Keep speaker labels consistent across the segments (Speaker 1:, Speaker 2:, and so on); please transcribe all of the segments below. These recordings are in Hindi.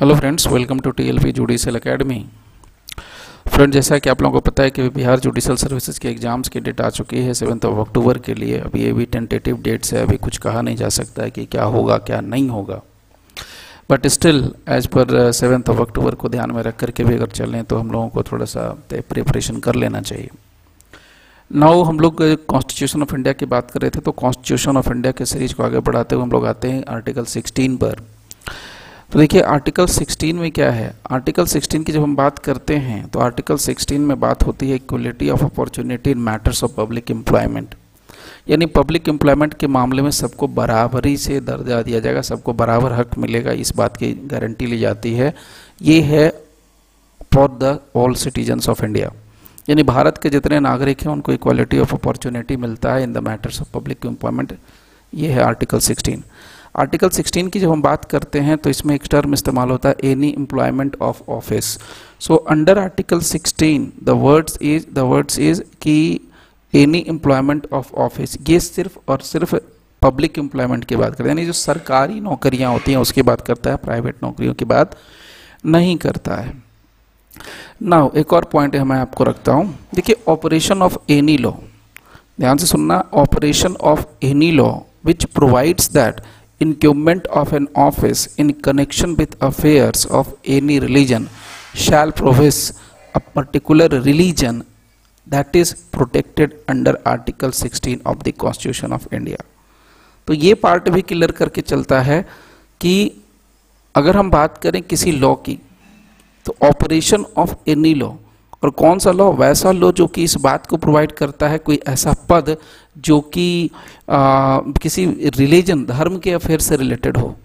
Speaker 1: Hello friends, welcome to TLP judicial academy friend जैसा कि आप लोगों को पता है कि बिहार जुडिशल सर्विसेज़ के एग्ज़ाम्स की डेट आ चुकी है, सेवन्थ ऑफ़ अक्टूबर के लिए। अभी ये भी टेंटेटिव डेट्स है, अभी कुछ कहा नहीं जा सकता है कि क्या होगा, क्या नहीं होगा। But still as per seventh of October को ध्यान में रख करके भी अगर चलें तो हम लोगों को थोड़ा सा प्रिपरेशन कर लेना चाहिए। नाउ हम लोग कॉन्स्टिट्यूशन ऑफ़ इंडिया की बात कर रहे थे तो कॉन्स्टिट्यूशन ऑफ़ इंडिया के सीरीज़ को आगे बढ़ाते हुए हम लोग आते हैं आर्टिकल 16 पर। तो देखिए आर्टिकल 16 में क्या है? आर्टिकल 16 की जब हम बात करते हैं तो आर्टिकल 16 में बात होती है equality of opportunity in matters of public employment यानी पब्लिक एम्प्लॉयमेंट के मामले में सबको बराबरी से दर्जा दिया जाएगा, सबको बराबर हक मिलेगा, इस बात की गारंटी ली जाती है। ये है for the all citizens of India यानी भारत के जितने नागरिक हैं, उनको इक्वालिटी ऑफ़ अपॉर्चुनिटी मिलता है in the matters of public employment ये है आर्टिकल 16 आर्टिकल 16 की जब हम बात करते हैं तो इसमें एक टर्म इस्तेमाल होता है any employment of office so under article 16 the words is the words is कि एनी एम्प्लॉयमेंट ऑफ़ ऑफ़िस ये सिर्फ़ और सिर्फ़ पब्लिक एम्प्लॉयमेंट की बात करते हैं, यानी जो सरकारी नौकरियाँ होती हैं, उसकी बात करता है प्राइवेट नौकरियों की बात नहीं करता है। नाउ एक और पॉइंट है, मैं आपको रखता हूँ। देखिए ऑपरेशन ऑफ़ एनी लॉ ध्यान से सुनना operation of any law which provides that incumbent of an office in connection with affairs of any religion shall profess a particular religion that is protected under article 16 of the constitution of india तो ये पार्ट भी क्लियर करके चलता है कि अगर हम बात करें किसी लॉ की तो ऑपरेशन ऑफ़ एनी लॉ और कौन सा लॉ वैसा लॉ जो कि इस बात को प्रोवाइड करता है, कोई ऐसा पद जो कि किसी रिलीजन धर्म के अफेयर से रिलेटेड हो।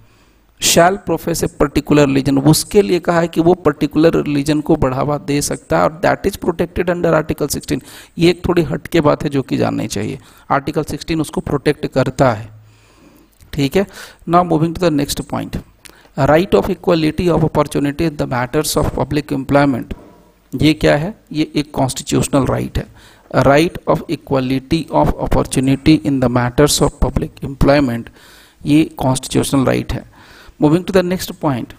Speaker 1: Shall profess a particular religion उसके लिए कहा है कि वो पर्टिकुलर रिलीजन को बढ़ावा दे सकता है और that is protected under article 16 ये एक थोड़ी हटके बात है जो कि जाननी चाहिए। आर्टिकल 16 उसको प्रोटेक्ट करता है। ठीक है? Now moving to the next point right of equality of opportunity the matters of public employment ये क्या है? ये एक कॉन्स्टिट्यूशनल राइट है। Right of equality of opportunity in the matters of public employment ये कॉन्स्टिट्यूशनल राइट right है। Moving to the next point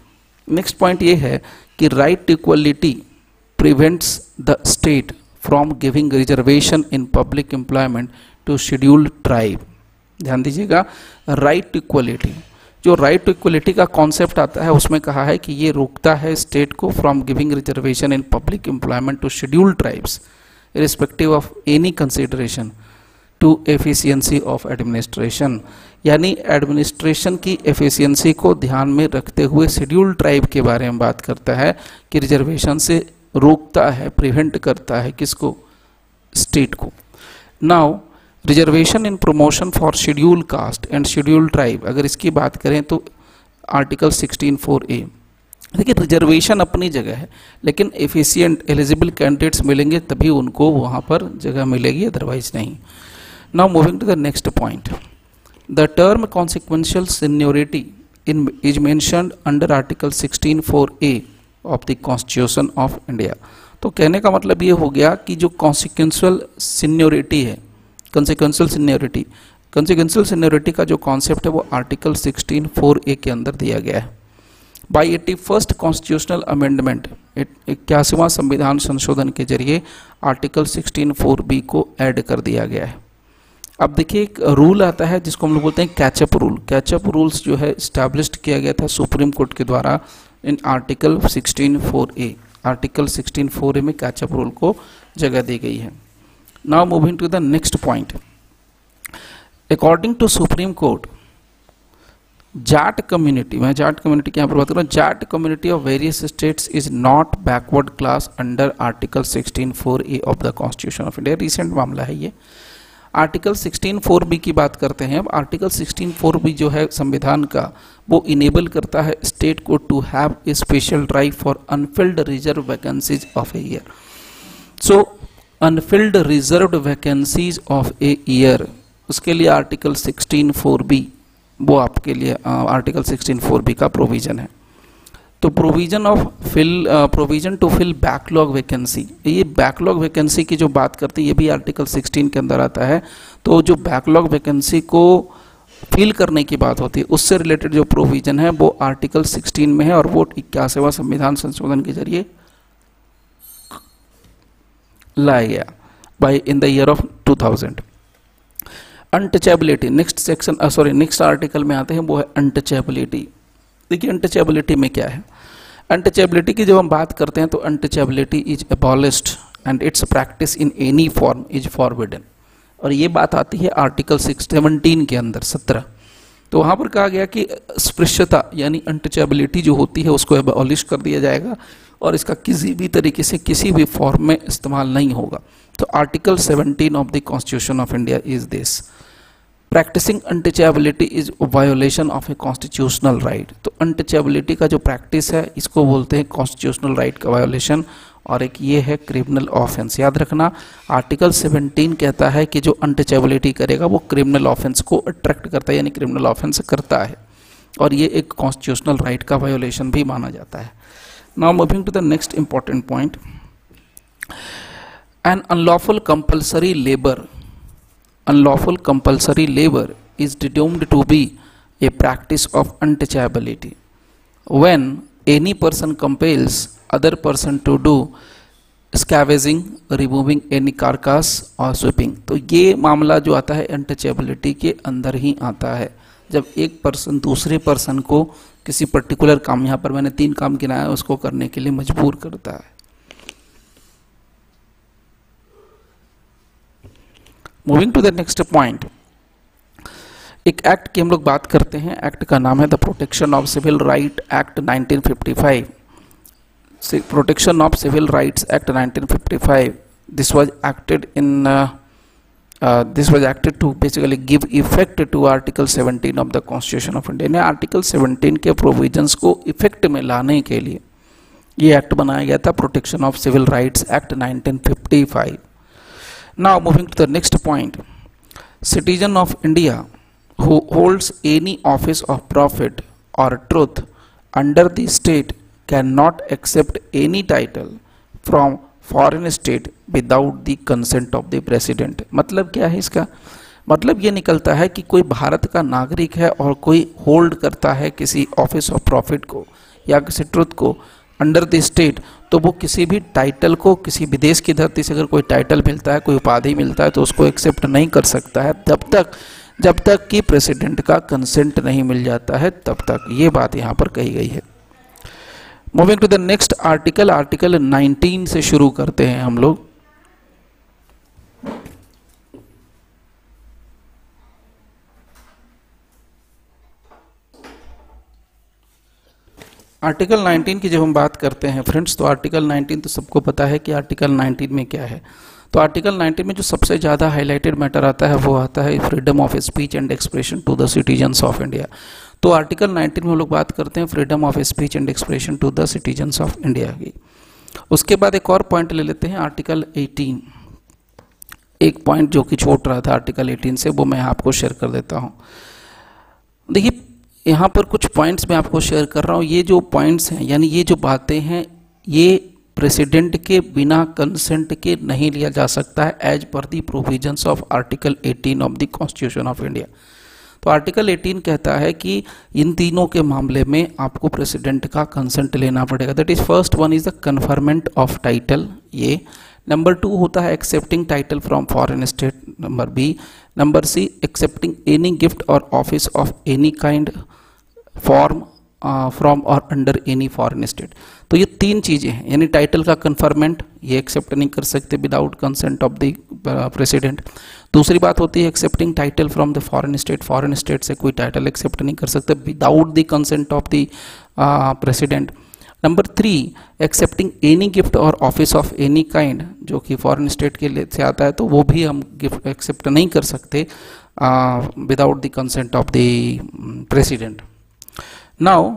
Speaker 1: next point ये है कि right to equality prevents the state from giving reservation in public employment to scheduled tribe ध्यान दीजिएगा राइट टू इक्वलिटी जो राइट टू इक्वलिटी का कॉन्सेप्ट आता है, उसमें कहा है कि ये रोकता है स्टेट को from giving reservation in public employment to schedule tribes respective of any consideration to efficiency of administration यानी एडमिनिस्ट्रेशन की एफिशिएंसी को ध्यान में रखते हुए शेड्यूल ट्राइब के बारे में बात करता है कि रिजर्वेशन से रोकता है प्रिवेंट करता है किसको? स्टेट को. Now reservation in promotion for schedule caste and schedule tribe अगर इसकी बात करें तो आर्टिकल 16 फोर ए देखिए रिजर्वेशन अपनी जगह है, लेकिन एफिशिएंट एलिजिबल कैंडिडेट्स मिलेंगे तभी उनको वहाँ पर जगह मिलेगी अदरवाइज़ नहीं। Now moving to the next point the term consequential seniority in is mentioned under article 16 four A of the constitution of India तो कहने का मतलब ये हो गया कि जो कॉन्सिक्वेंशियल सीनियोरिटी है कंसिक्वेंशियल सीनियोरिटी कंसिक्वेंशियल सीनियोरिटी का जो कॉन्सेप्ट है वो आर्टिकल 16 फोर ए के अंदर दिया गया है। By eighty first constitutional amendment इक्यासीवा संविधान संशोधन के ज़रिए आर्टिकल 16 फोर बी को ऐड कर दिया गया है। अब देखिए, एक रूल आता है जिसको हम लोग बोलते हैं कैचअप रूल कैचअप रूल्स जो है इस्टेब्लिश किया गया था सुप्रीम कोर्ट के द्वारा in article 16 four A article 16 four A में कैचअप रूल को जगह दी गई है। Now moving to the next point. According to supreme court Jat community मैं जाट कम्युनिटी की यहाँ पर बात कर रहा हूँ Jat community of various states is not backward class under article 16 four A of the constitution of India recent article 16 four B की बात करते हैं। अब आर्टिकल 16 फोर बी जो है संविधान का, वो इनेबल करता है स्टेट को to have a special drive for unfilled reserve vacancies of a year so unfilled reserve vacancies of a year उसके लिए आर्टिकल 16 फोर बी वो आपके लिए आर्टिकल 16 फोर बी का प्रोविज़न है। तो provision of fill provision to fill backlog vacancy ये बैकलॉग वैकेंसी की जो बात करते हैं, ये भी आर्टिकल 16 के अंदर आता है। तो जो बैकलॉग वैकेंसी को फिल करने की बात होती है, उससे रिलेटेड जो प्रोविज़न है, वो आर्टिकल 16 में है और वो इक्यासीवा संविधान संशोधन के ज़रिए लाया गया by in the year of 2000 untouchability next section sorry next article में आते हैं, वो है अनटचेबिलिटी देखिए अनटचेबिलिटी में क्या है? अनटचेबिलिटी की जब हम बात करते हैं तो untouchability is abolished and its practice in any form is forbidden और ये बात आती है आर्टिकल सिक्स सेवनटीन के अंदर, सत्रह. तो वहाँ पर कहा गया कि स्पृश्यता, यानी अनटचेबिलिटी जो होती है, उसको एबॉलिश कर दिया जाएगा। और इसका किसी भी तरीके से किसी भी फॉर्म में इस्तेमाल नहीं होगा। तो article 17 of the constitution of India is this practicing untouchability is violation of a constitutional right तो अनटचेबिलिटी का जो प्रैक्टिस है, इसको बोलते हैं कॉन्स्टिट्यूशनल राइट का वायोलेशन और एक ये है क्रिमिनल ऑफेंस याद रखना आर्टिकल 17 कहता है कि जो अनटचेबिलिटी करेगा, वो क्रिमिनल ऑफेंस को अट्रैक्ट करता है, यानी क्रिमिनल ऑफेंस करता है। और ये एक कॉन्स्टिट्यूशनल राइट का वायोलेशन भी माना जाता है। Now moving to the next important point an unlawful compulsory labour unlawful compulsory labour is deemed to be a practice of untouchability when any person compels other person to do scavenging removing any carcass और स्वीपिंग तो ये मामला जो आता है अनटचेबिलिटी के अंदर ही आता है। जब एक पर्सन दूसरे पर्सन को किसी पर्टिकुलर काम, यहाँ पर मैंने तीन काम गिनाया, उसको करने के लिए मजबूर करता है। Moving to the next point एक एक्ट की हम लोग बात करते हैं। एक्ट का नाम है the protection of civil right act 1955 Protection of Civil Rights Act 1955. This was acted in uh, uh, this was acted to basically give effect to Article 17 of the Constitution of India. ने Article 17 के provisions को effect में लाने के लिए ये एक्ट बनाया गया था protection of civil rights act 1955 now moving to the next point citizen of india who holds any office of profit or truth under the state cannot accept any title from foreign state without the consent of the president मतलब क्या है इसका? मतलब ये निकलता है कि कोई भारत का नागरिक है और कोई होल्ड करता है किसी ऑफ़िस ऑफ़ प्रॉफिट को या किसी ट्रुथ को अंडर द स्टेट तो वो किसी भी टाइटल को किसी विदेश की धरती से अगर कोई टाइटल मिलता है, कोई उपाधि मिलता है तो उसको एक्सेप्ट नहीं कर सकता है। तब तक, जब तक कि प्रेसिडेंट का कंसेंट नहीं मिल जाता है, तब तक ये बात यहाँ पर कही गई है। Moving to the next article article 19 से शुरू करते हैं हम लोग। आर्टिकल 19 की जब हम बात करते हैं फ्रेंड्स तो आर्टिकल 19 तो सबको पता है कि आर्टिकल 19 में क्या है। तो आर्टिकल 19 में जो सबसे ज़्यादा हाईलाइटेड मैटर आता है, वो आता है freedom of speech and expression to the citizens of India तो आर्टिकल 19 में हम लोग बात करते हैं freedom of speech and expression to the citizens of India की। उसके बाद एक और पॉइंट ले लेते हैं, आर्टिकल 18 एक पॉइंट जो कि छोट रहा था आर्टिकल 18 से, वो मैं आपको शेयर कर देता हूँ। देखिए, यहाँ पर कुछ पॉइंट्स मैं आपको शेयर कर रहा हूँ। ये जो पॉइंट्स हैं, यानी ये जो बातें हैं, ये प्रेसिडेंट के बिना कंसेंट के नहीं लिया जा सकता है as per the provisions of article 18 of the constitution of India तो आर्टिकल 18 कहता है कि इन तीनों के मामले में आपको प्रेसिडेंट का कंसेंट लेना पड़ेगा। That is first one is the conferment of title ये। नंबर टू होता है accepting title from foreign state number B number C accepting any gift or office of any kind form from or under any foreign state तो ये तीन चीज़ें हैं। यानी टाइटल का कन्फर्मेंट ये एक्सेप्ट नहीं कर सकते without consent of the president दूसरी बात होती है accepting title from the foreign state foreign state से कोई टाइटल एक्सेप्ट नहीं कर सकते without the consent of the president number three accepting any gift or office of any kind जो कि फॉरेन स्टेट के लिए से आता है तो वो भी हम गिफ्ट एक्सेप्ट नहीं कर सकते without the consent of the president now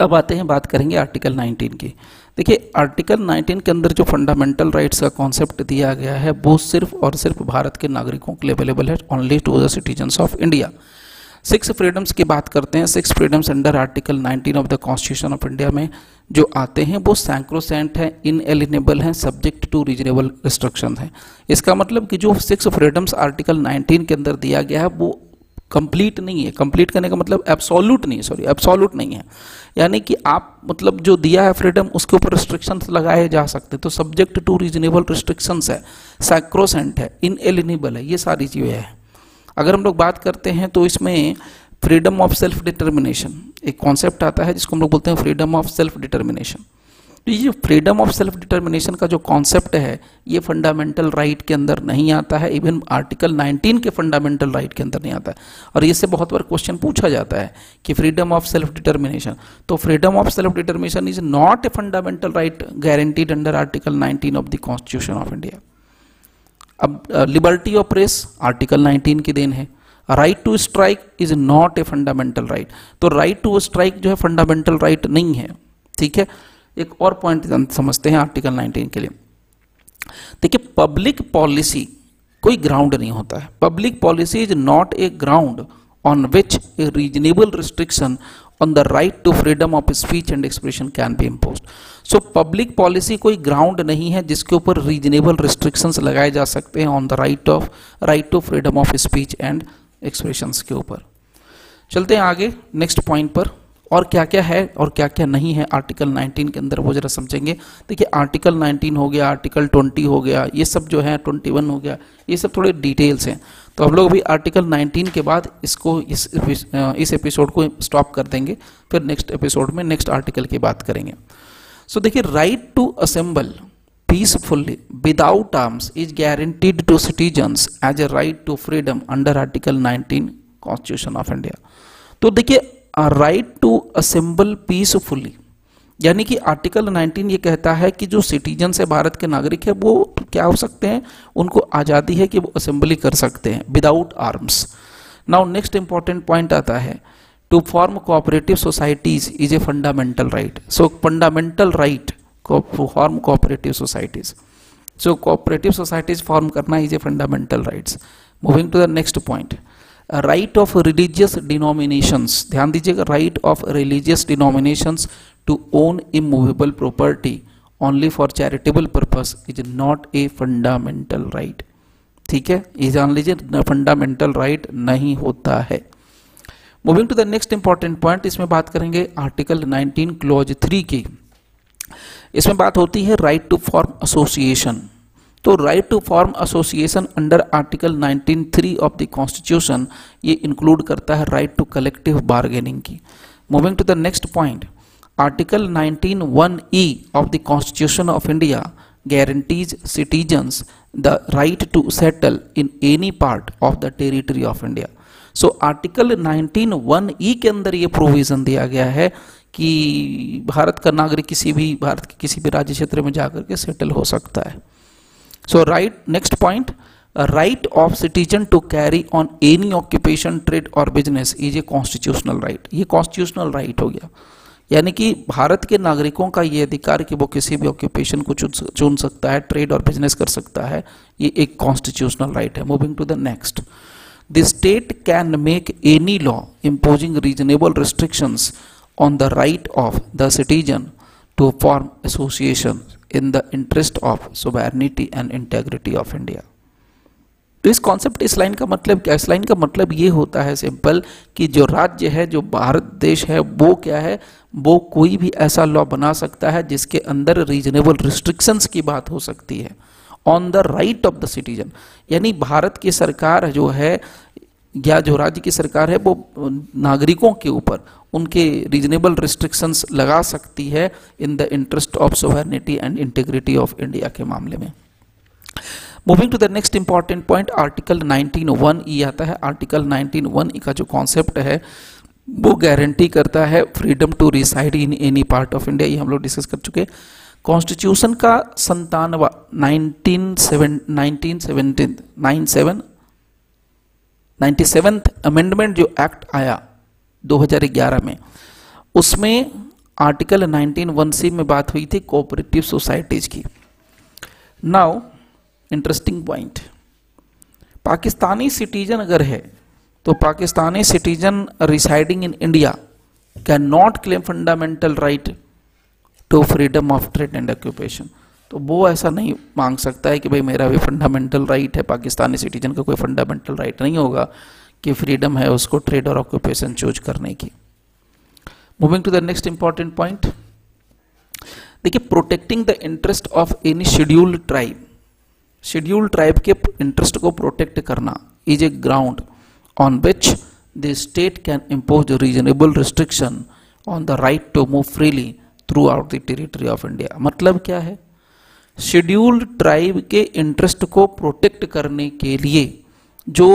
Speaker 1: अब आते हैं, बात करेंगे आर्टिकल 19 की। देखिए आर्टिकल 19 के अंदर जो फंडामेंटल राइट्स का कॉन्सेप्ट दिया गया है, वो सिर्फ़ और सिर्फ़ भारत के नागरिकों के लिए अवेलेबल है only to the citizens of India six freedoms की बात करते हैं। Six freedoms under article 19 of the constitution of India में जो आते हैं, वो सैंक्रोसेंट हैं इनएलिनेबल हैं सब्जेक्ट टू रीजनेबल रिस्ट्रिक्शन है। इसका मतलब कि जो सिक्स फ्रीडम्स आर्टिकल 19 के अंदर दिया गया है, वो कंप्लीट नहीं है। कंप्लीट करने का मतलब एब्सोल्यूट नहीं है सॉरी एब्सोल्यूट नहीं है। यानी कि आप मतलब जो दिया है फ्रीडम उसके ऊपर रिस्ट्रिक्शंस लगाए जा सकते तो सब्जेक्ट टू रीजनेबल रिस्ट्रिक्शंस है सैक्रोसेंट है इनएलिनेबल है, ये सारी चीज़ें हैं। अगर हम लोग बात करते हैं तो इसमें फ्रीडम ऑफ़ सेल्फ डिटर्मिनेशन एक कॉन्सेप्ट आता है जिसको हम लोग बोलते हैं फ्रीडम ऑफ़ सेल्फ डिटर्मिनेशन तो ये फ्रीडम ऑफ़ सेल्फ डिटर्मिनेशन का जो कॉन्सेप्ट है, ये फंडामेंटल राइट के अंदर नहीं आता है. इवन आर्टिकल 19 के फंडामेंटल राइट के अंदर नहीं आता है. और इससे बहुत बार क्वेश्चन पूछा जाता है कि फ्रीडम ऑफ़ सेल्फ डिटर्मिनेशन तो freedom of self determination is not a fundamental right guaranteed under article 19 of the constitution of India अब लिबर्टी ऑफ़ प्रेस आर्टिकल 19 की देन है. Right to strike is not a fundamental right तो राइट टू स्ट्राइक जो है फंडामेंटल राइट right नहीं है. ठीक है? एक और पॉइंट समझते हैं आर्टिकल 19 के लिए। देखिए पब्लिक पॉलिसी कोई ग्राउंड नहीं होता है। Public policy is not a ground on which a reasonable restriction on the right to freedom of speech and expression can be impose so public policy कोई ग्राउंड नहीं है जिसके ऊपर रीजनेबल रिस्ट्रिक्शंस लगाए जा सकते हैं on the right of right to freedom of speech and expressions के ऊपर। चलते हैं आगे नेक्स्ट पॉइंट पर। और क्या क्या है और क्या क्या नहीं है आर्टिकल 19 के अंदर वो जरा समझेंगे। देखिए आर्टिकल 19 हो गया आर्टिकल 20 हो गया, ये सब जो है 21 हो गया, ये सब थोड़े डिटेल्स हैं। तो हम लोग अभी आर्टिकल 19 के बाद इसको इस इस एपिसोड को स्टॉप कर देंगे, फिर नेक्स्ट एपिसोड में नेक्स्ट आर्टिकल की बात करेंगे। सो देखिए right to assemble peacefully without arms is guaranteed to citizens as a right to freedom under article 19 constitution of India तो देखिए राइट टू असेंबल पीसफुली यानी कि आर्टिकल 19 ये कहता है कि जो सिटीजन है, भारत के नागरिक है, वो क्या हो सकते हैं? उनको आज़ादी है कि वो असेंबली कर सकते हैं without arms now next important point आता है. To form cooperative societies is a fundamental right so fundamental right form cooperative societies so cooperative societies form करना is a fundamental rights moving to the next point right of religious denominations ध्यान दीजिएगा right of religious denominations to own immovable property only for charitable purpose is not a fundamental right ठीक है? ये जान लीजिए फंडामेंटल राइट नहीं होता है। Moving to the next important point इसमें बात करेंगे आर्टिकल 19 क्लॉज 3 की। इसमें बात होती है राइट टू फॉर्म एसोसिएशन तो right to form association under article 19.3 of the constitution ये इंक्लूड करता है राइट टू कलेक्टिव बार्गेनिंग की moving to the next point article 19.1 E of the constitution of India guarantees citizens the right to settle in any part of the territory of India. So article 19.1 E के अंदर ये प्रोविज़न दिया गया है कि भारत का नागरिक किसी भी, भारत के किसी भी राज्य क्षेत्र में जाकर के सेटल हो सकता है so, right, next point uh, right of citizen to carry on any occupation, trade or business is a constitutional right. ye constitutional right ho gaya यानी कि भारत के नागरिकों का ये अधिकार कि वो किसी भी ऑक्यूपेशन को चुन सकता है ट्रेड और बिज़नेस कर सकता है, ये एक कॉन्स्टिट्यूशनल राइट है। Moving to the next the state can make any law imposing reasonable restrictions on the right of the citizen to form association in the interest of sovereignty and integrity of India तो इस कॉन्सेप्ट इस लाइन का मतलब क्या? इस लाइन का मतलब ये होता है सिंपल कि जो राज्य है, जो भारत देश है, वो क्या है? वो कोई भी ऐसा लॉ बना सकता है जिसके अंदर रीजनेबल रिस्ट्रिक्शंस की बात हो सकती है। On the right of the citizen यानी भारत की सरकार जो है या जो राज्य की सरकार है, वो नागरिकों के ऊपर उनके रीजनेबल रिस्ट्रिक्शंस लगा सकती है in the interest of sovereignty and integrity of India के मामले में। Moving to the next important point article 19.1 E आता है। आर्टिकल 19.1 ई का जो कॉन्सेप्ट है, वो गारंटी करता है freedom to reside in any part of India ये हम लोग डिस्कस कर चुके कॉन्स्टिट्यूशन का संतानवा nineteen seven nineteen seventeen nine seven ninety seventh amendment जो एक्ट आया 2011 में, उसमें आर्टिकल 19 वन सी में बात हुई थी कोऑपरेटिव सोसाइटीज की। Now interesting point Pakistani citizen अगर है तो Pakistani citizen residing in India can not claim fundamental right to freedom of trade and occupation तो वो ऐसा नहीं मांग सकता है कि भाई मेरा भी फंडामेंटल राइट है, पाकिस्तानी सिटीजन का कोई फंडामेंटल राइट नहीं होगा कि फ्रीडम है उसको ट्रेड और ऑक्यूपेशन चूज़ करने की। Moving to the next important point देखिए protecting the interest of any scheduled tribe scheduled tribe के इंटरेस्ट को प्रोटेक्ट करना is a ground on which the state can impose reasonable restriction on the right to move freely throughout the territory of India मतलब क्या है? शेड्यूल्ड ट्राइब के इंटरेस्ट को प्रोटेक्ट करने के लिए जो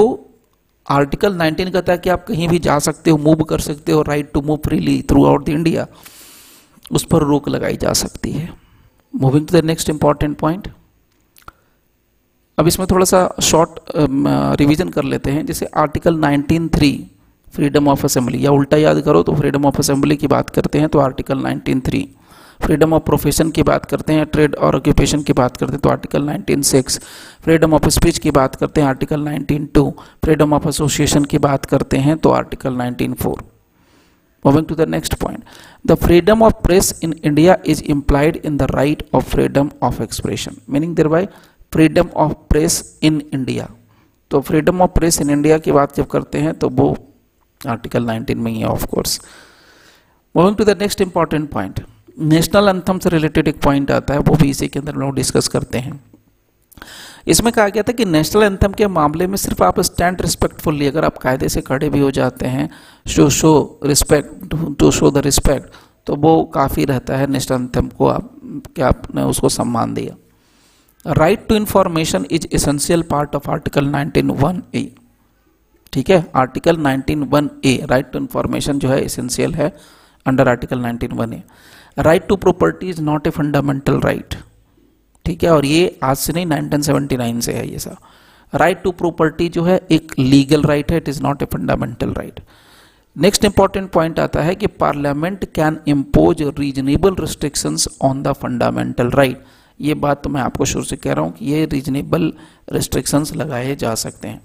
Speaker 1: आर्टिकल 19 कहता है कि आप कहीं भी जा सकते हो, मूव कर सकते हो right to move freely throughout the India उस पर रोक लगाई जा सकती है। Moving to the next important point अब इसमें थोड़ा सा शॉर्ट रिवीजन कर लेते हैं। जैसे आर्टिकल 19.3 फ्रीडम ऑफ़ असेंबली या उल्टा याद करो तो फ्रीडम ऑफ़ असेंबली की बात करते हैं तो आर्टिकल 19.3 फ्रीडम ऑफ़ प्रोफेशन की बात करते हैं ट्रेड और ऑक्यूपेशन की बात करते हैं तो आर्टिकल 19.6 फ्रीडम ऑफ़ स्पीच की बात करते हैं आर्टिकल 19.2 फ्रीडम ऑफ़ एसोसिएशन की बात करते हैं तो article 19.4 Moving to the next point, the freedom of press in India is implied in the right of freedom of expression, meaning thereby freedom of press in India. तो freedom of press in India की बात जब करते हैं तो वो आर्टिकल 19 में ही है of course moving to the next important point national anthem से रिलेटेड एक पॉइंट आता है, वो भी इसी के अंदर हम लोग डिस्कस करते हैं। इसमें कहा गया था कि नेशनल एंथम के मामले में सिर्फ़ आप स्टैंड रिस्पेक्टफुली अगर आप कायदे से खड़े भी हो जाते हैं show show respect to show the respect तो वो काफ़ी रहता है नेशनल एंथम को आप क्या आपने उसको सम्मान दिया। Right to information is essential part of article 19.1 A ठीक है? Article 19.1 A right to information जो है एसेंशियल है under article 19.1 A right to property is not a fundamental right ठीक है? और ये आज से नहीं 1979 से है ये सब। राइट टू प्रॉपर्टी जो है, एक लीगल राइट है it is not a fundamental right next important point आता है कि parliament can impose reasonable restrictions on the fundamental right ये बात तो मैं आपको शुरू से कह रहा हूँ कि ये रीजनेबल रिस्ट्रिक्शंस लगाए जा सकते हैं।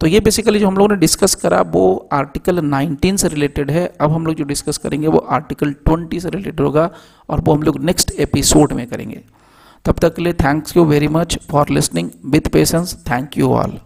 Speaker 1: तो ये बेसिकली जो हम लोगों ने डिस्कस करा, वो आर्टिकल 19 से रिलेटेड है। अब हम लोग जो डिस्कस करेंगे, वो आर्टिकल 20 से रिलेटेड होगा और वो हम लोग नेक्स्ट एपिसोड में करेंगे। तब तक के लिए thanks you very much for listening with patience thank you all